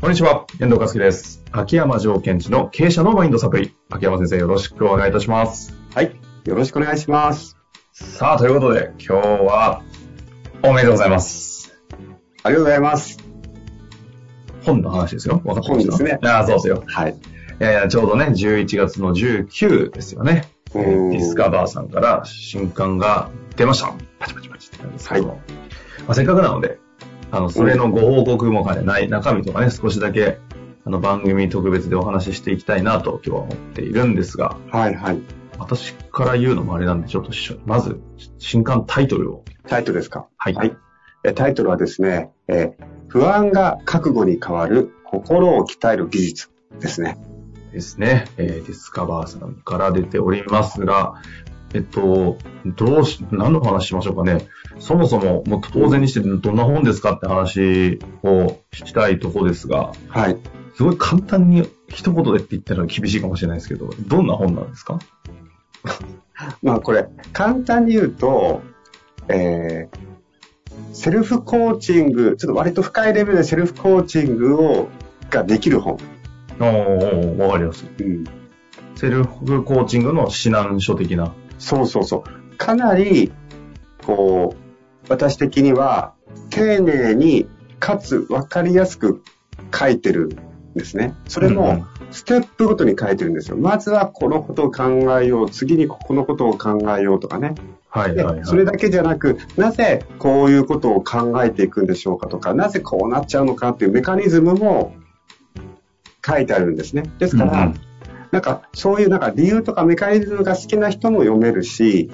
こんにちは、遠藤和樹です。秋山条件地の経営者のマインドサプリ。秋山先生、よろしくお願いいたします。はい。よろしくお願いします。さあ、ということで、今日は、おめでとうございます。ありがとうございます。本の話ですよ。わかってました本ですねああ、そうですよ。はい。いやいや、ちょうどね、11月の19ですよね。うデんィスカバーさんから新刊が出ました。パチパチパチって感じですけども、はまあ、せっかくなので、あの、それのご報告も兼ねない中身とかね、少しだけ、あの、番組特別でお話ししていきたいなと今日は思っているんですが、はいはい。私から言うのもあれなんで、ちょっとまず、新刊タイトルを。タイトルですか？はい。はい。えタイトルはですね、えー不安が覚悟に変わる心を鍛える技術ですね。ですね。えー、ディスカバーさんから出ておりますが、えっと、どうし、何の話しましょうかね。そもそも、もっと当然にしてどんな本ですかって話を聞きたいところですが、はい。すごい簡単に一言でって言ったら厳しいかもしれないですけど、どんな本なんですか？まあこれ、簡単に言うと、えーセルフコーチング、ちょっと割と深いレベルでセルフコーチングを、ができる本。おー、わかりやすい。うん。セルフコーチングの指南書的な。そうそうそう。かなり、こう、私的には、丁寧に、かつ分かりやすく書いてるんですね。それも、ステップごとに書いてるんですよ。まずはこのことを考えよう。次にこのことを考えようとかね。ではいはいはい。それだけじゃなく、なぜこういうことを考えていくんでしょうかとか、なぜこうなっちゃうのかっていうメカニズムも書いてあるんですね。ですから、うんうんなんかそういうなんか理由とかメカニズムが好きな人も読めるし、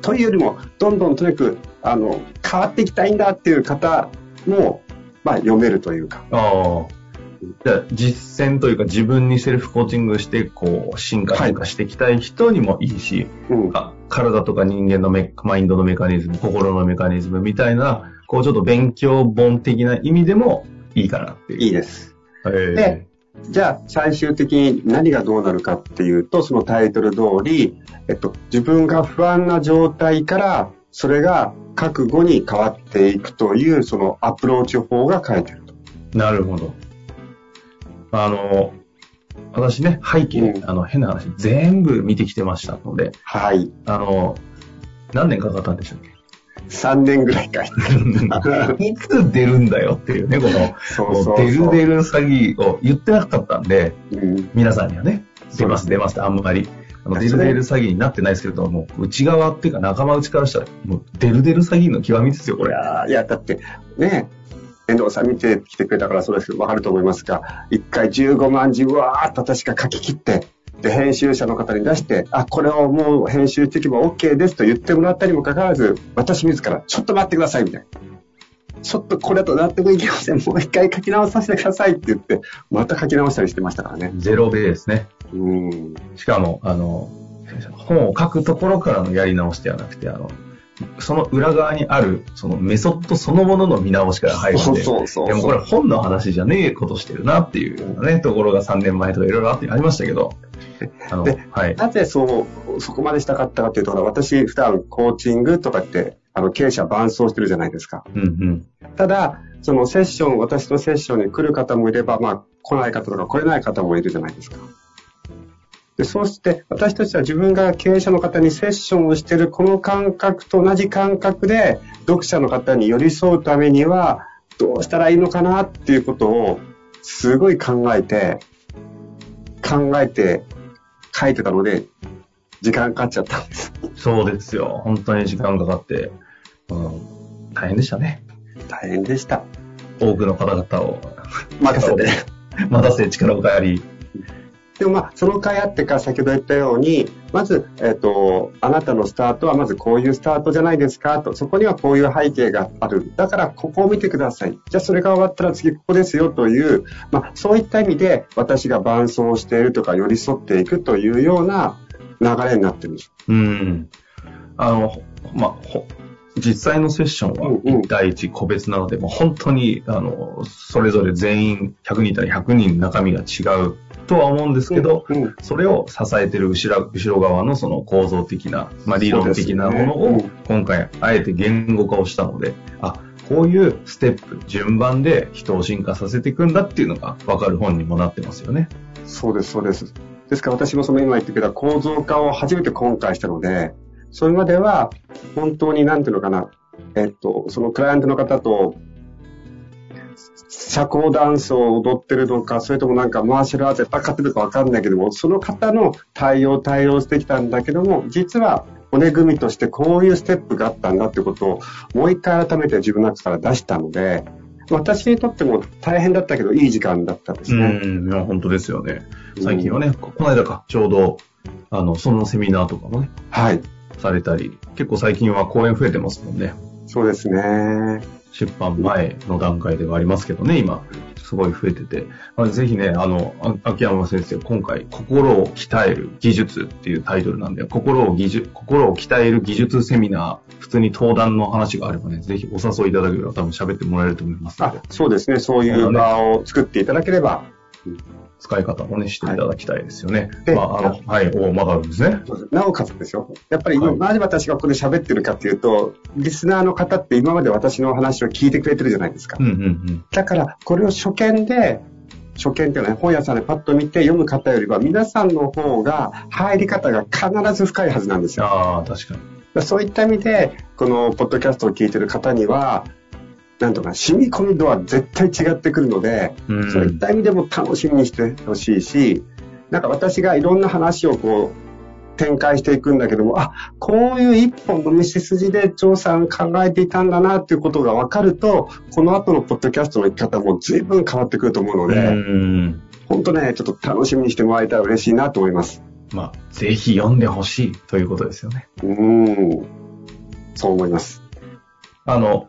というよりも、どんどんとにかくあの変わっていきたいんだっていう方も、まあ、読めるというか。じゃあ実践というか自分にセルフコーチングして、こう、進化していきたい人にもいいし、うん、あ体とか人間のメマインドのメカニズム、心のメカニズムみたいな、こうちょっと勉強本的な意味でもいいかなっていう。いいです。でじゃあ最終的に何がどうなるかっていうと、そのタイトル通り、えっと、自分が不安な状態から、それが覚悟に変わっていくという、そのアプローチ法が書いてると。なるほど。あの、私ね、背景、うんあの、変な話、全部見てきてましたので、はい。あの、何年かかったんでしょう3年ぐらい書い いつ出るんだよっていうね、この、そうそうそう。デルデル詐欺を言ってなかったんで、うん。皆さんにはね、出ます出ますってあんまり、あのデルデル詐欺になってないですけれども、内側っていうか仲間内からしたら、もうデルデル詐欺の極みですよ、こいれ。いや、だって、ね、遠藤さん見てきてくれたからそうですけど、わかると思いますが、一回15万字、うわーっと私が書き切って、で、編集者の方に出して、あ、これをもう編集していけば OK ですと言ってもらったにもかかわらず、私自ら、ちょっと待ってください、みたいな。ちょっとこれだと納得いきません。もう一回書き直させてくださいって言って、また書き直したりしてましたからね。ゼロベースね。うん。しかも、あの、本を書くところからのやり直しではなくて、あの、その裏側にある、そのメソッドそのものの見直しから入るんで、そうそうでもこれ本の話じゃねえことしてるなっていうね、ところが3年前とかいろいろあってありましたけど、あの、ではい。なぜそう、そこまでしたかったかっていうと、私普段コーチングとかって、あの、経営者伴走してるじゃないですか。うんうん。ただ、そのセッション、私のセッションに来る方もいれば、まあ、来ない方とか来れない方もいるじゃないですか。で、そうして、私たちは自分が経営者の方にセッションをしているこの感覚と同じ感覚で、読者の方に寄り添うためには、どうしたらいいのかなっていうことを、すごい考えて、考えて書いてたので、時間かかっちゃったんです。そうですよ。本当に時間かかって、うん、大変でしたね。大変でした。多くの方々を任せて。待たせ 力を借り、でもまあ、その甲斐あってか、先ほど言ったように、まず、えっ、と、あなたのスタートはまずこういうスタートじゃないですかと、そこにはこういう背景がある。だから、ここを見てください。じゃあ、それが終わったら次ここですよという、まあ、そういった意味で、私が伴走しているとか、寄り添っていくというような流れになってるんです。うん。あの、ほまあ、ほ実際のセッションはうんうん1対1個別なので、もう本当に、あの、それぞれ全員100人いたら100人中身が違うとは思うんですけど、うんうんそれを支えてる後ろ後ろ側のその構造的な、まあ、理論的なものを今回あえて言語化をしたので、あ、こういうステップ、順番で人を進化させていくんだっていうのが分かる本にもなってますよね。そうです、そうです。ですから私もその今言ってくれた構造化を初めて今回したので、それまでは本当になんていうのかな、えっと、そのクライアントの方と社交ダンスを踊ってるのか、それともなんかマーシャルアーツで戦ってるのかわかんないけども、その方の対応対応してきたんだけども、実は骨組みとしてこういうステップがあったんだってことをもう一回改めて自分の中から出したので、私にとっても大変だったけどいい時間だったんですね。うん、いや本当ですよね。最近はね、ここの間か、ちょうど、あの、そのセミナーとかもね、はい。されたり、結構最近は講演増えてますもんね。そうですね。出版前の段階ではありますけどね、今、すごい増えてて。まあぜひね、あの、あ秋山先生、今回、心を鍛える技術っていうタイトルなんで、心を技術、心を鍛える技術セミナー、普通に登壇の話があればね、ぜひお誘いいただければ多分喋ってもらえると思いますのあで、、そうですね。そういう場を作っていただければ。使い方もね、していただきたいですよね。でまあ、あの、はい、おまだあるんですね。なおかつですよ。やっぱり、はいなぜ私がここで喋ってるかっていうと、リスナーの方って今まで私のお話を聞いてくれてるじゃないですか。うんうんうん。だから、これを初見で、初見っていうのはね、本屋さんでパッと見て読む方よりは、皆さんの方が入り方が必ず深いはずなんですよ。ああ、確かに。そういった意味で、このポッドキャストを聞いてる方には、なんとか染み込み度は絶対違ってくるので、うんそういった意味でも楽しみにしてほしいし、なんか私がいろんな話をこう展開していくんだけども、あ、こういう一本の道筋で張さん考えていたんだなっていうことが分かると、この後のポッドキャストの生き方も随分変わってくると思うので、うん。本当ね、ちょっと楽しみにしてもらえたら嬉しいなと思います。まあ、ぜひ読んでほしいということですよね。うーん。そう思います。あの、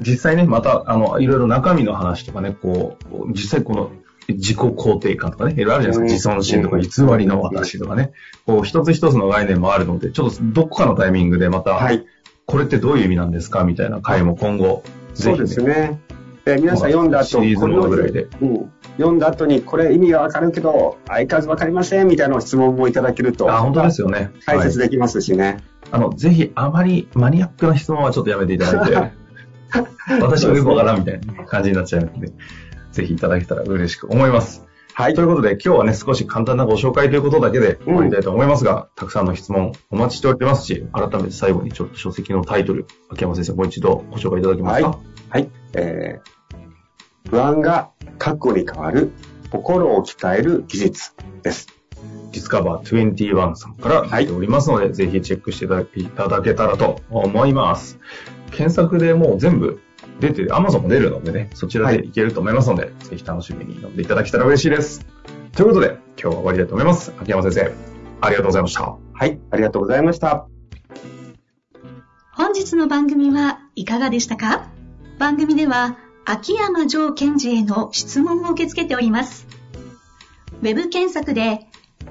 実際ね、また、あの、いろいろ中身の話とかね、こう、実際この、自己肯定感とかね、いろいろあるじゃないですか。うん自尊心とか、偽りの私とかね。こう、一つ一つの概念もあるので、ちょっとどこかのタイミングでまた、はい。これってどういう意味なんですかみたいな回も今後、そうですぜね。え皆さん読んだ後、シリーズものぐらいで。うん、読んだ後に、これ意味がわかるけど、相変わらずわかりませんみたいな質問もいただけると、ひね。あ、本当ですよね。解はい説できますしね。あの、ぜひ、あまりマニアックな質問はちょっとやめていただいて、私はよくわからんみたいな感じになっちゃうので、ぜひいただけたら嬉しく思います。はいということで、今日はね、少し簡単なご紹介ということだけで終わりたいと思いますが、たくさんの質問お待ちしておりますし、改めて最後にちょっと書籍のタイトル、秋山先生もう一度ご紹介いただけますか、ははい。えー、不安が覚悟に変わる心を鍛える技術です。ディスカバー21さんから出ておりますので、ぜひチェックしていただいただけたらと思います。検索でもう全部出て、Amazon も出るのでね、そちらでいけると思いますので、ぜひ楽しみに読んでいただけたら嬉しいです。ということで、今日は終わりたいと思います。秋山先生、ありがとうございました。はい。ありがとうございました。本日の番組はいかがでしたか？番組では秋山城賢治への質問を受け付けております。ウェブ検索で